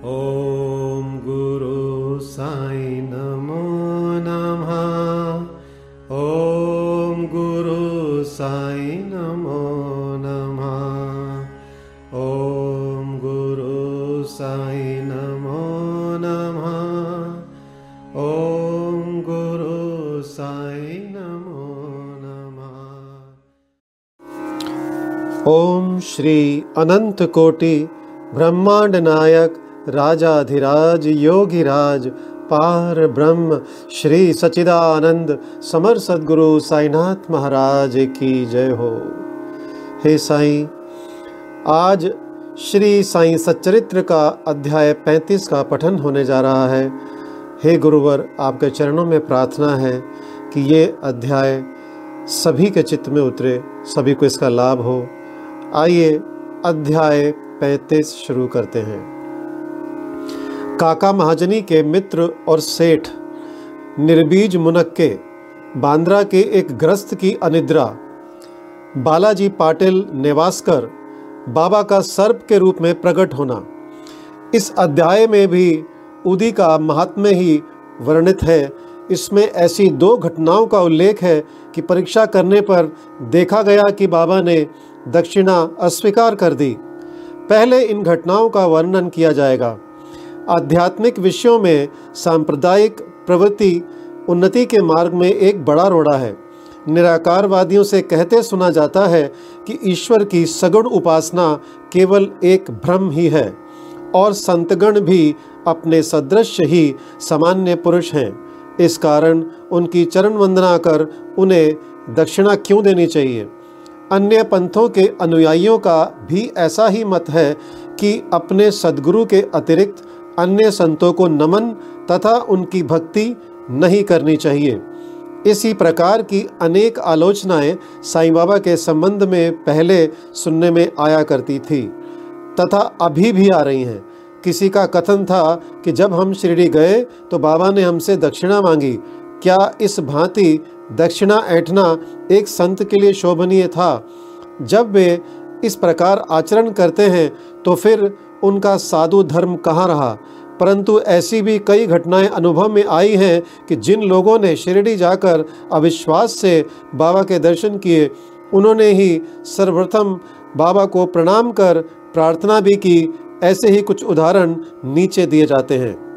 ॐ गुरु साई नमो नमः। ॐ गुरु साई नमो नमः। ॐ गुरु साई नमो नमः। ॐ गुरु साई नमो नमः। ओम श्री अनंत कोटि ब्रह्मांड नायक राजाधिराज, योगिराज, पार ब्रह्म, श्री सचिदानंद समर सदगुरु साईनाथ महाराज की जय हो। हे साईं, आज श्री साईं सच्चरित्र का अध्याय 35 का पठन होने जा रहा है। हे गुरुवर, आपके चरणों में प्रार्थना है कि ये अध्याय सभी के चित्त में उतरे, सभी को इसका लाभ हो। आइए अध्याय 35 शुरू करते हैं। काका महाजनी के मित्र और सेठ, निर्बीज मुनक्के, बांद्रा के एक ग्रस्त की अनिद्रा, बालाजी पाटिल नेवासकर, बाबा का सर्प के रूप में प्रकट होना। इस अध्याय में भी उदी का महात्म्य ही वर्णित है। इसमें ऐसी दो घटनाओं का उल्लेख है कि परीक्षा करने पर देखा गया कि बाबा ने दक्षिणा अस्वीकार कर दी। पहले इन घटनाओं का वर्णन किया जाएगा। आध्यात्मिक विषयों में सांप्रदायिक प्रवृत्ति उन्नति के मार्ग में एक बड़ा रोड़ा है। निराकारवादियों से कहते सुना जाता है कि ईश्वर की सगुण उपासना केवल एक भ्रम ही है और संतगण भी अपने सदृश ही सामान्य पुरुष हैं। इस कारण उनकी चरण वंदना कर उन्हें दक्षिणा क्यों देनी चाहिए? अन्य पंथों के अनुयायियों का भी ऐसा ही मत है कि अपने सदगुरु के अतिरिक्त अन्य संतों को नमन तथा उनकी भक्ति नहीं करनी चाहिए। इसी प्रकार की अनेक आलोचनाएँ साईं बाबा के संबंध में पहले सुनने में आया करती थी, तथा अभी भी आ रही हैं। किसी का कथन था कि जब हम शिरडी गए तो बाबा ने हमसे दक्षिणा मांगी, क्या इस भांति दक्षिणा ऐठना एक संत के लिए शोभनीय था? जब वे इस प्रकार आचरण करते हैं तो फिर उनका साधु धर्म कहाँ रहा? परंतु ऐसी भी कई घटनाएँ अनुभव में आई हैं कि जिन लोगों ने शिरडी जाकर अविश्वास से बाबा के दर्शन किए, उन्होंने ही सर्वप्रथम बाबा को प्रणाम कर प्रार्थना भी की। ऐसे ही कुछ उदाहरण नीचे दिए जाते हैं।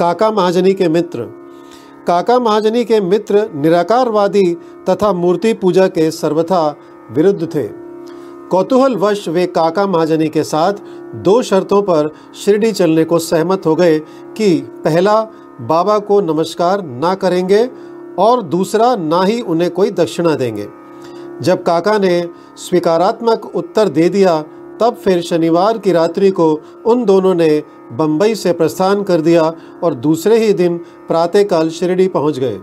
काका महाजनी के मित्र। काका महाजनी के मित्र निराकारवादी तथा मूर्ति पूजा के सर्वथा विरुद्ध थे। कौतूहलवश वे काका महाजनी के साथ दो शर्तों पर शिरडी चलने को सहमत हो गए कि पहला, बाबा को नमस्कार ना करेंगे और दूसरा, ना ही उन्हें कोई दक्षिणा देंगे। जब काका ने स्वीकारात्मक उत्तर दे दिया, तब फिर शनिवार की रात्रि को उन दोनों ने बम्बई से प्रस्थान कर दिया और दूसरे ही दिन प्रातःकाल शिरडी पहुँच गए।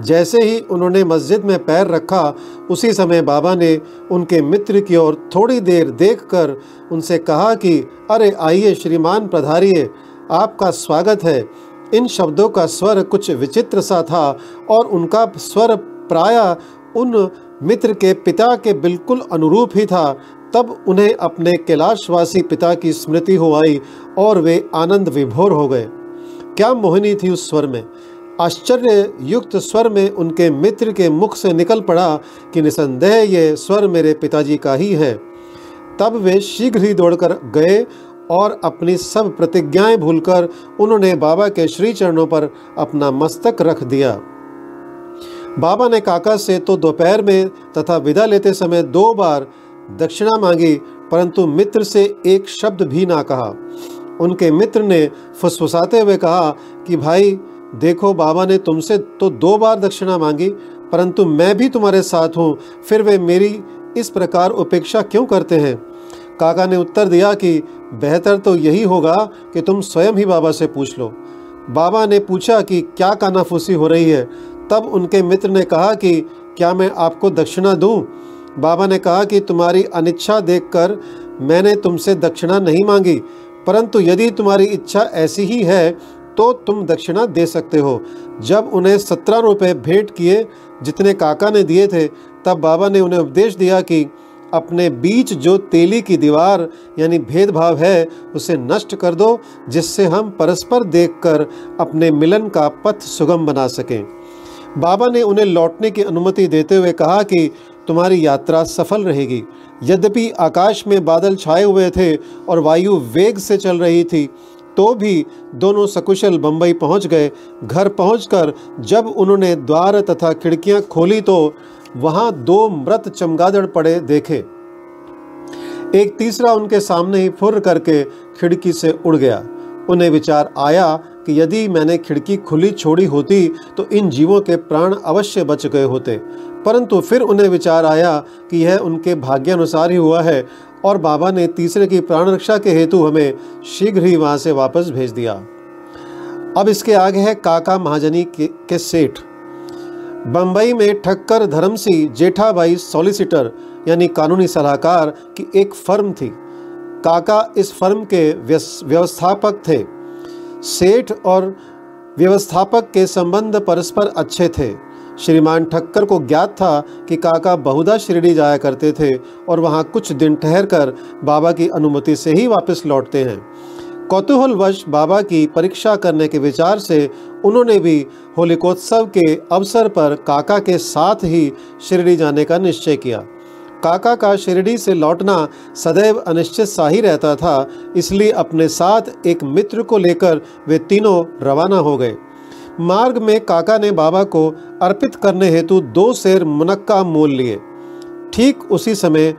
जैसे ही उन्होंने मस्जिद में पैर रखा, उसी समय बाबा ने उनके मित्र की ओर थोड़ी देर देखकर उनसे कहा कि, अरे आइए श्रीमान पधारिए आपका स्वागत है। इन शब्दों का स्वर कुछ विचित्र सा था और उनका स्वर प्राय उन मित्र के पिता के बिल्कुल अनुरूप ही था। तब उन्हें अपने कैलाशवासी पिता की स्मृति हो आई और वे आनंद विभोर हो गए। क्या मोहिनी थी उस स्वर में? आश्चर्य युक्त स्वर में उनके मित्र के मुख से निकल पड़ा कि निसंदेह ये स्वर मेरे पिताजी का ही है। तब वे शीघ्र ही दौड़कर गए और अपनी सब प्रतिज्ञाएँ भूलकर उन्होंने बाबा के श्री चरणों पर अपना मस्तक रख दिया। बाबा ने काका से तो दोपहर में तथा विदा लेते समय दो बार दक्षिणा मांगी, परंतु मित्र से एक शब्द भी ना कहा। उनके मित्र ने फुसफुसाते हुए कहा कि, भाई देखो, बाबा ने तुमसे तो दो बार दक्षिणा मांगी, परंतु मैं भी तुम्हारे साथ हूँ, फिर वे मेरी इस प्रकार उपेक्षा क्यों करते हैं? काका ने उत्तर दिया कि बेहतर तो यही होगा कि तुम स्वयं ही बाबा से पूछ लो। बाबा ने पूछा कि क्या कानाफूसी हो रही है? तब उनके मित्र ने कहा कि क्या मैं आपको दक्षिणा दूँ? बाबा ने कहा कि तुम्हारी अनिच्छा देखकर मैंने तुमसे दक्षिणा नहीं मांगी, परंतु यदि तुम्हारी इच्छा ऐसी ही है तो तुम दक्षिणा दे सकते हो। जब उन्हें सत्रह रुपये भेंट किए जितने काका ने दिए थे, तब बाबा ने उन्हें उपदेश दिया कि अपने बीच जो तेली की दीवार यानी भेदभाव है, उसे नष्ट कर दो, जिससे हम परस्पर देखकर अपने मिलन का पथ सुगम बना सकें। बाबा ने उन्हें लौटने की अनुमति देते हुए कहा कि तुम्हारी यात्रा सफल रहेगी। यद्यपि आकाश में बादल छाए हुए थे और वायु वेग से चल रही थी तो भी दोनों सकुशल बंबई पहुँच गए। घर पहुंचकर जब उन्होंने द्वार तथा खिड़कियाँ खोली तो वहाँ दो मृत चमगादड़ पड़े देखे। एक तीसरा उनके सामने ही फुर करके खिड़की से उड़ गया। उन्हें विचार आया कि यदि मैंने खिड़की खुली छोड़ी होती तो इन जीवों के प्राण अवश्य बच गए होते। परंतु फिर उन्हें विचार आया कि यह उनके भाग्यानुसार ही हुआ है और बाबा ने तीसरे की प्राण रक्षा के हेतु हमें शीघ्र ही वहाँ से वापस भेज दिया। अब इसके आगे है काका महाजनी के, के सेठ। बम्बई में ठक्कर धर्मसी जेठाबाई सॉलिसिटर यानी कानूनी सलाहकार की एक फर्म थी। काका इस फर्म के व्यवस्थापक थे। सेठ और व्यवस्थापक के संबंध परस्पर अच्छे थे। श्रीमान ठक्कर को ज्ञात था कि काका बहुधा शिरडी जाया करते थे और वहाँ कुछ दिन ठहर कर बाबा की अनुमति से ही वापस लौटते हैं। कौतूहलवश बाबा की परीक्षा करने के विचार से उन्होंने भी होलिकोत्सव के अवसर पर काका के साथ ही शिरडी जाने का निश्चय किया। काका का शिरडी से लौटना सदैव अनिश्चित सा ही रहता था, इसलिए अपने साथ एक मित्र को लेकर वे तीनों रवाना हो गए। मार्ग में काका ने बाबा को अर्पित करने हेतु दो शेर मुनक्का मोल लिए। ठीक उसी समय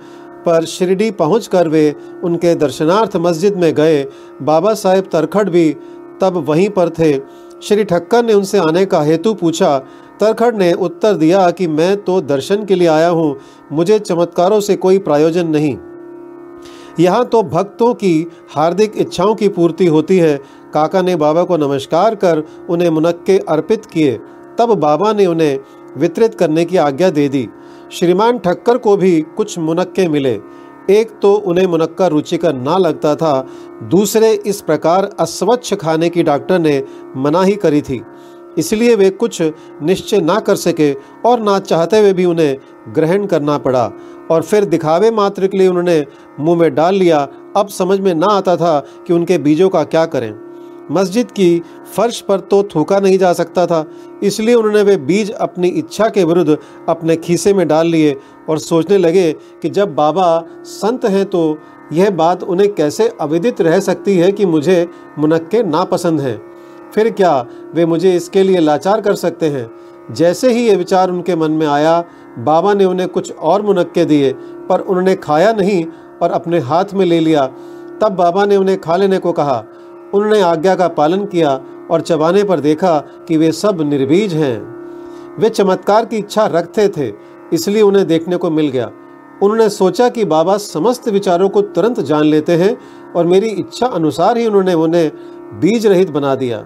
पर शिरडी पहुंचकर वे उनके दर्शनार्थ मस्जिद में गए। बाबा साहेब तरखड़ भी तब वहीं पर थे। श्री ठक्कर ने उनसे आने का हेतु पूछा। तरखड़ ने उत्तर दिया कि मैं तो दर्शन के लिए आया हूँ, मुझे चमत्कारों से कोई प्रयोजन नहीं। यहाँ तो भक्तों की हार्दिक इच्छाओं की पूर्ति होती है काका ने बाबा को नमस्कार कर उन्हें मुनक्के अर्पित किए। तब बाबा ने उन्हें वितरित करने की आज्ञा दे दी। श्रीमान ठक्कर को भी कुछ मुनक्के मिले। एक तो उन्हें मुनक्का रुचिकर ना लगता था। दूसरे, इस प्रकार अस्वच्छ खाने की डॉक्टर ने मना ही करी थी। इसलिए वे कुछ निश्चय ना कर सके और ना चाहते हुए भी उन्हें ग्रहण करना पड़ा और फिर दिखावे मात्र के लिए उन्होंने मुँह में डाल लिया। अब समझ में ना आता था कि उनके बीजों का क्या करें। मस्जिद की फर्श पर तो थूका नहीं जा सकता था, इसलिए उन्होंने वे बीज अपनी इच्छा के विरुद्ध अपने खीसे में डाल लिए और सोचने लगे कि जब बाबा संत हैं तो यह बात उन्हें कैसे अविदित रह सकती है कि मुझे मुनक्के नापसंद हैं। फिर क्या वे मुझे इसके लिए लाचार कर सकते हैं? जैसे ही ये विचार उनके मन में आया, बाबा ने उन्हें कुछ और मुनक्के दिए, पर उन्होंने खाया नहीं और अपने हाथ में ले लिया। तब बाबा ने उन्हें खा लेने को कहा उन्होंने आज्ञा का पालन किया और चबाने पर देखा कि वे सब निर्बीज हैं। वे चमत्कार की इच्छा रखते थे, इसलिए उन्हें देखने को मिल गया। उन्होंने सोचा कि बाबा समस्त विचारों को तुरंत जान लेते हैं और मेरी इच्छा अनुसार ही उन्होंने उन्हें बीज रहित बना दिया।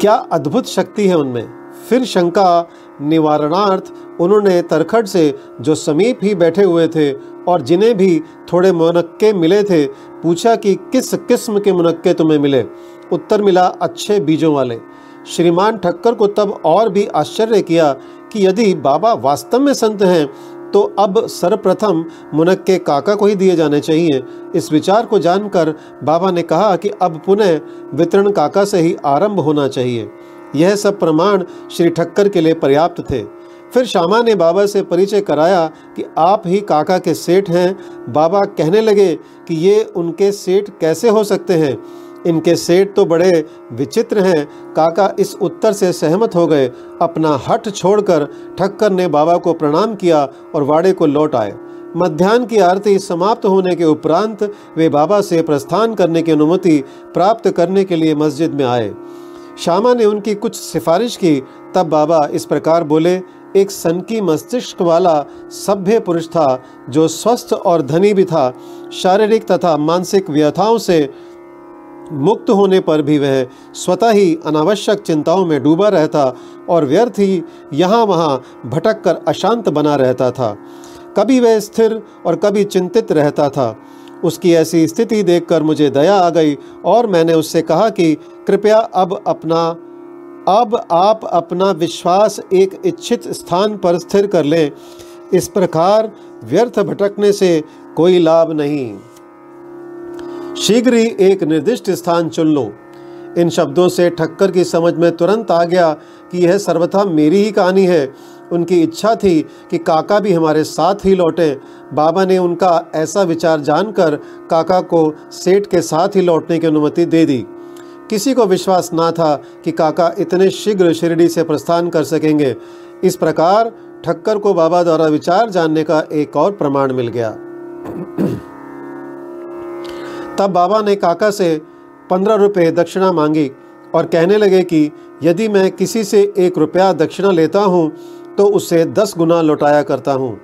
क्या अद्भुत शक्ति है उनमें। फिर शंका, निवारणार्थ उन्होंने तरखड़ से, जो समीप ही बैठे हुए थे और जिन्हें भी थोड़े मुनक्के मिले थे, पूछा कि किस किस्म के मुनक्के तुम्हें मिले? उत्तर मिला, अच्छे बीजों वाले। श्रीमान ठक्कर को तब और भी आश्चर्य किया कि यदि बाबा वास्तव में संत हैं तो अब सर्वप्रथम मुनक्के काका को ही दिए जाने चाहिए। इस विचार को जानकर बाबा ने कहा कि अब पुनः वितरण काका से ही आरंभ होना चाहिए। यह सब प्रमाण श्री ठक्कर के लिए पर्याप्त थे। फिर श्यामा ने बाबा से परिचय कराया कि आप ही काका के सेठ हैं। बाबा कहने लगे कि ये उनके सेठ कैसे हो सकते हैं? इनके सेठ तो बड़े विचित्र हैं। काका इस उत्तर से सहमत हो गए। अपना हट छोड़कर ठक्कर ने बाबा को प्रणाम किया और वाड़े को लौट आए। मध्यान्ह की आरती समाप्त होने के उपरांत वे बाबा से प्रस्थान करने की अनुमति प्राप्त करने के लिए मस्जिद में आए। श्यामा ने उनकी कुछ सिफारिश की। तब बाबा इस प्रकार बोले एक सनकी मस्तिष्क वाला सभ्य पुरुष था, जो स्वस्थ और धनी भी था। शारीरिक तथा मानसिक व्यथाओं से मुक्त होने पर भी वह स्वतः ही अनावश्यक चिंताओं में डूबा रहता और व्यर्थ ही यहाँ वहाँ भटक कर अशांत बना रहता था। कभी वह स्थिर और कभी चिंतित रहता था। उसकी ऐसी स्थिति देखकर मुझे दया आ गई और मैंने उससे कहा कि, कृपया अब अपना अब आप अपना विश्वास एक इच्छित स्थान पर स्थिर कर लें। इस प्रकार व्यर्थ भटकने से कोई लाभ नहीं। शीघ्र ही एक निर्दिष्ट स्थान चुन लो। इन शब्दों से ठक्कर की समझ में तुरंत आ गया कि यह सर्वथा मेरी ही कहानी है। उनकी इच्छा थी कि काका भी हमारे साथ ही लौटे। बाबा ने उनका ऐसा विचार जानकर काका को सेठ के साथ ही लौटने की अनुमति दे दी। किसी को विश्वास ना था कि काका इतने शीघ्र शिरडी से प्रस्थान कर सकेंगे। इस प्रकार ठक्कर को बाबा द्वारा विचार जानने का एक और प्रमाण मिल गया। तब बाबा ने काका से पंद्रह रुपये दक्षिणा मांगी और कहने लगे कि यदि मैं किसी से एक रुपया दक्षिणा लेता हूँ तो उसे दस गुना लौटाया करता हूँ।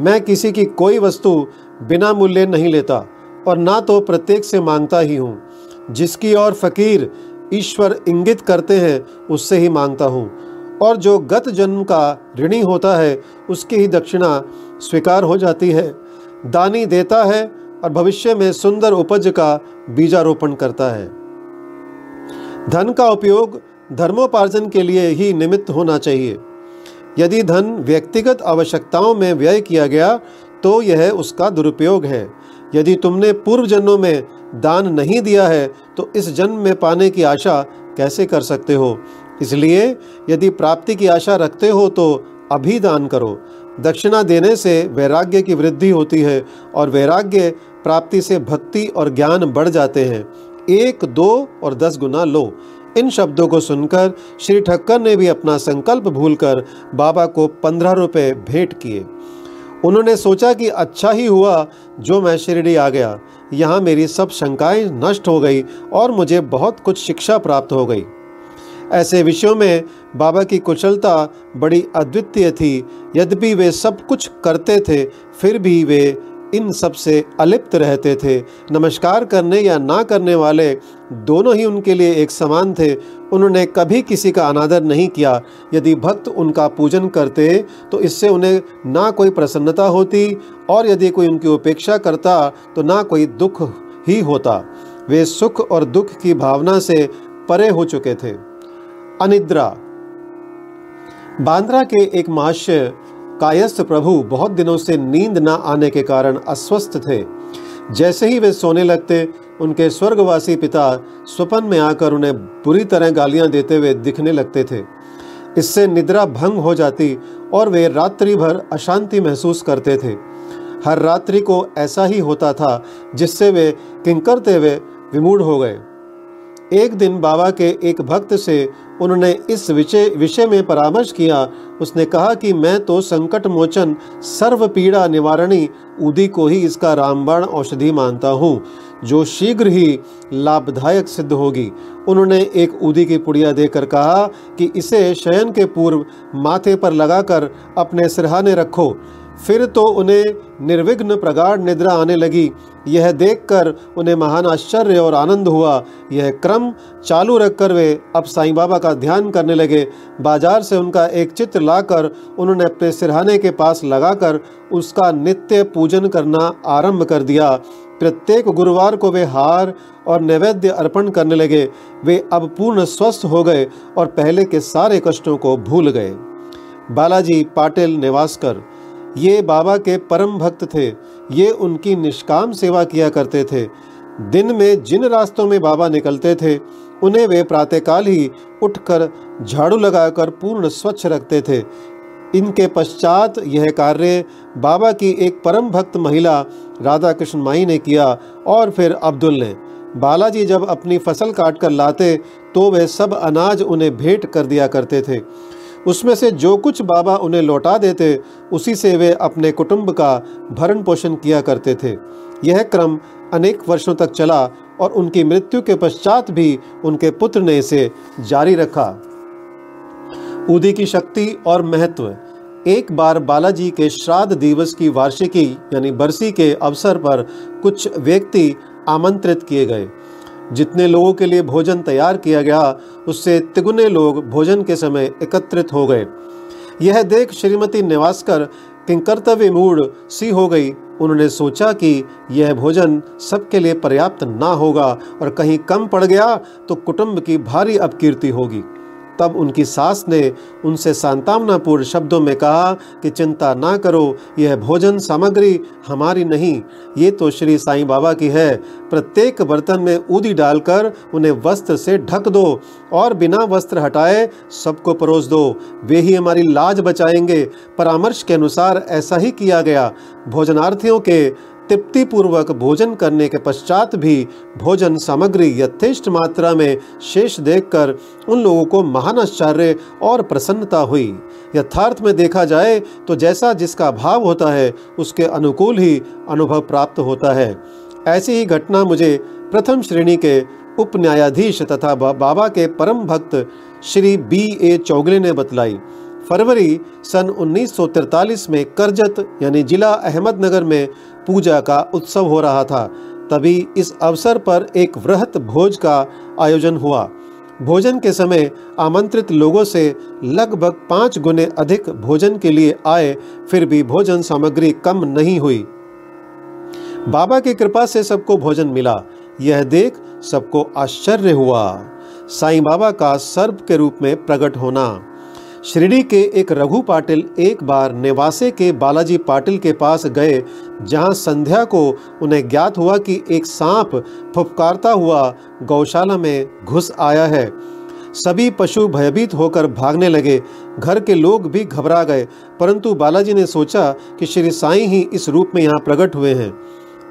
मैं किसी की कोई वस्तु बिना मूल्य नहीं लेता और ना तो प्रत्येक से माँगता ही हूँ। जिसकी और फकीर ईश्वर इंगित करते हैं, उससे ही माँगता हूँ। और जो गत जन्म का ऋणी होता है, उसकी ही दक्षिणा स्वीकार हो जाती है। दानी देता है और भविष्य में सुंदर उपज का बीजारोपण करता है। धन का उपयोग धर्मोपार्जन के लिए ही निमित्त होना चाहिए। यदि धन व्यक्तिगत आवश्यकताओं में व्यय किया गया तो यह उसका दुरुपयोग है। यदि तुमने पूर्व जन्मों में दान नहीं दिया है तो इस जन्म में पाने की आशा कैसे कर सकते हो? इसलिए यदि प्राप्ति की आशा रखते हो तो अभी दान करो। दक्षिणा देने से वैराग्य की वृद्धि होती है और वैराग्य प्राप्ति से भक्ति और ज्ञान बढ़ जाते हैं। एक, दो और दस गुना लो। इन शब्दों को सुनकर श्री ठक्कर ने भी अपना संकल्प भूलकर बाबा को पंद्रह रुपये भेंट किए। उन्होंने सोचा कि अच्छा ही हुआ जो मैं शिरडी आ गया। यहाँ मेरी सब शंकाएँ नष्ट हो गई और मुझे बहुत कुछ शिक्षा प्राप्त हो गई। ऐसे विषयों में बाबा की कुशलता बड़ी अद्वितीय थी। यद्यपि वे सब कुछ करते थे, फिर भी वे इन सबसे अलिप्त रहते थे। नमस्कार करने या ना करने वाले दोनों ही उनके लिए एक समान थे। उन्होंने कभी किसी का अनादर नहीं किया। यदि भक्त उनका पूजन करते तो इससे उन्हें ना कोई प्रसन्नता होती और यदि कोई उनकी उपेक्षा करता तो ना कोई दुख ही होता। वे सुख और दुख की भावना से परे हो चुके थे। अनिद्रा। बांद्रा के एक महाशय कायस्थ प्रभु बहुत दिनों से नींद न आने के कारण अस्वस्थ थे। जैसे ही वे सोने लगते, उनके स्वर्गवासी पिता स्वपन में आकर उन्हें बुरी तरह गालियाँ देते हुए दिखने लगते थे। इससे निद्रा भंग हो जाती और वे रात्रि भर अशांति महसूस करते थे। हर रात्रि को ऐसा ही होता था, जिससे वे किंकरते हुए विमूढ़ हो गए। एक दिन बाबा के एक भक्त से उन्होंने इस विषय विषय में परामर्श किया। उसने कहा कि मैं तो संकट मोचन सर्व पीड़ा निवारणी उदी को ही इसका रामबाण औषधि मानता हूँ, जो शीघ्र ही लाभदायक सिद्ध होगी। उन्होंने एक उदी की पुड़िया देकर कहा कि इसे शयन के पूर्व माथे पर लगाकर अपने सिरहाने रखो। फिर तो उन्हें निर्विघ्न प्रगाढ़ निद्रा आने लगी। यह देखकर उन्हें महान आश्चर्य और आनंद हुआ। यह क्रम चालू रखकर वे अब साईं बाबा का ध्यान करने लगे। बाज़ार से उनका एक चित्र लाकर उन्होंने अपने सिरहाने के पास लगाकर उसका नित्य पूजन करना आरंभ कर दिया। प्रत्येक गुरुवार को वे हार और नैवेद्य अर्पण करने लगे। वे अब पूर्ण स्वस्थ हो गए और पहले के सारे कष्टों को भूल गए। बालाजी पाटिल निवासकर ये बाबा के परम भक्त थे। ये उनकी निष्काम सेवा किया करते थे। दिन में जिन रास्तों में बाबा निकलते थे, उन्हें वे प्रातःकाल ही उठकर झाड़ू लगाकर पूर्ण स्वच्छ रखते थे। इनके पश्चात यह कार्य बाबा की एक परम भक्त महिला राधा कृष्ण माई ने किया और फिर अब्दुल ने। बालाजी जब अपनी फ़सल काट कर लाते तो वे सब अनाज उन्हें भेंट कर दिया करते थे। उसमें से जो कुछ बाबा उन्हें लौटा देते, उसी से वे अपने कुटुंब का भरण पोषण किया करते थे। यह क्रम अनेक वर्षों तक चला और उनकी मृत्यु के पश्चात भी उनके पुत्र ने इसे जारी रखा। उदी की शक्ति और महत्व। एक बार बालाजी के श्राद्ध दिवस की वार्षिकी, यानी बरसी के अवसर पर कुछ व्यक्ति आमंत्रित किए गए। जितने लोगों के लिए भोजन तैयार किया गया, उससे तिगुने लोग भोजन के समय एकत्रित हो गए। यह देख श्रीमती निवासकर किंकर्तव्य मूड सी हो गई। उन्होंने सोचा कि यह भोजन सबके लिए पर्याप्त ना होगा और कहीं कम पड़ गया तो कुटुंब की भारी अपकीर्ति होगी। तब उनकी सास ने उनसे सांतावनापूर्ण शब्दों में कहा कि चिंता ना करो, यह भोजन सामग्री हमारी नहीं, ये तो श्री साईं बाबा की है। प्रत्येक बर्तन में ऊदी डालकर उन्हें वस्त्र से ढक दो और बिना वस्त्र हटाए सबको परोस दो। वे ही हमारी लाज बचाएँगे। परामर्श के अनुसार ऐसा ही किया गया। भोजनार्थियों के तृप्ति पूर्वक भोजन करने के पश्चात भी भोजन सामग्री यथेष्ट मात्रा में शेष देखकर उन लोगों को महान आश्चर्य और प्रसन्नता हुई। यथार्थ में देखा जाए तो जैसा जिसका भाव होता है, उसके अनुकूल ही अनुभव प्राप्त होता है। ऐसी ही घटना मुझे प्रथम श्रेणी के उप न्यायाधीश तथा बाबा के परम भक्त श्री बी ए चौगले ने बतलाई। फरवरी सन 1943 में करजत, यानी जिला अहमदनगर में पूजा का उत्सव हो रहा था। तभी इस अवसर पर एक वृहत भोज का आयोजन हुआ। भोजन के समय आमंत्रित लोगों से लगभग पाँच गुने अधिक भोजन के लिए आए, फिर भी भोजन सामग्री कम नहीं हुई। बाबा की कृपा से सबको भोजन मिला। यह देख सबको आश्चर्य हुआ। साईं बाबा का सर्प के रूप में प्रकट होना। शिरडी के एक रघु पाटिल एक बार नेवासे के बालाजी पाटिल के पास गए, जहाँ संध्या को उन्हें ज्ञात हुआ कि एक सांप फुफकारता हुआ गौशाला में घुस आया है। सभी पशु भयभीत होकर भागने लगे। घर के लोग भी घबरा गए, परंतु बालाजी ने सोचा कि श्री साईं ही इस रूप में यहाँ प्रकट हुए हैं।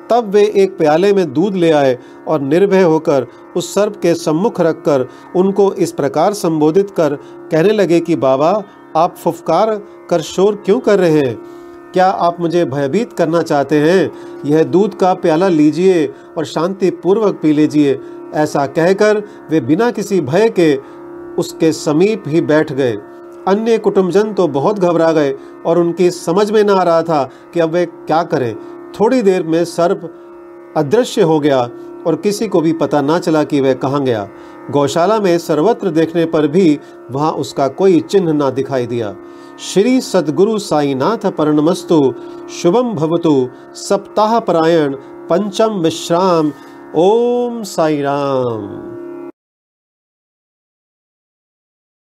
तब वे एक प्याले में दूध ले आए और निर्भय होकर उस सर्प के सम्मुख रखकर उनको इस प्रकार संबोधित कर कहने लगे कि, बाबा, आप फुफकार कर शोर क्यों कर रहे हैं? क्या आप मुझे भयभीत करना चाहते हैं? यह दूध का प्याला लीजिए और शांतिपूर्वक पी लीजिए। ऐसा कहकर वे बिना किसी भय के उसके समीप ही बैठ गए। अन्य कुटुंबजन तो बहुत घबरा गए और उनकी समझ में ना आ रहा था कि अब वे क्या करें। थोड़ी देर में सर्प अदृश्य हो गया और किसी को भी पता ना चला कि वह कहाँ गया। गौशाला में सर्वत्र देखने पर भी वहाँ उसका कोई चिन्ह ना दिखाई दिया। श्री सदगुरु साईनाथ परणमस्तु शुभम भवतु, सप्ताह परायण, पंचम विश्राम, ओम साई राम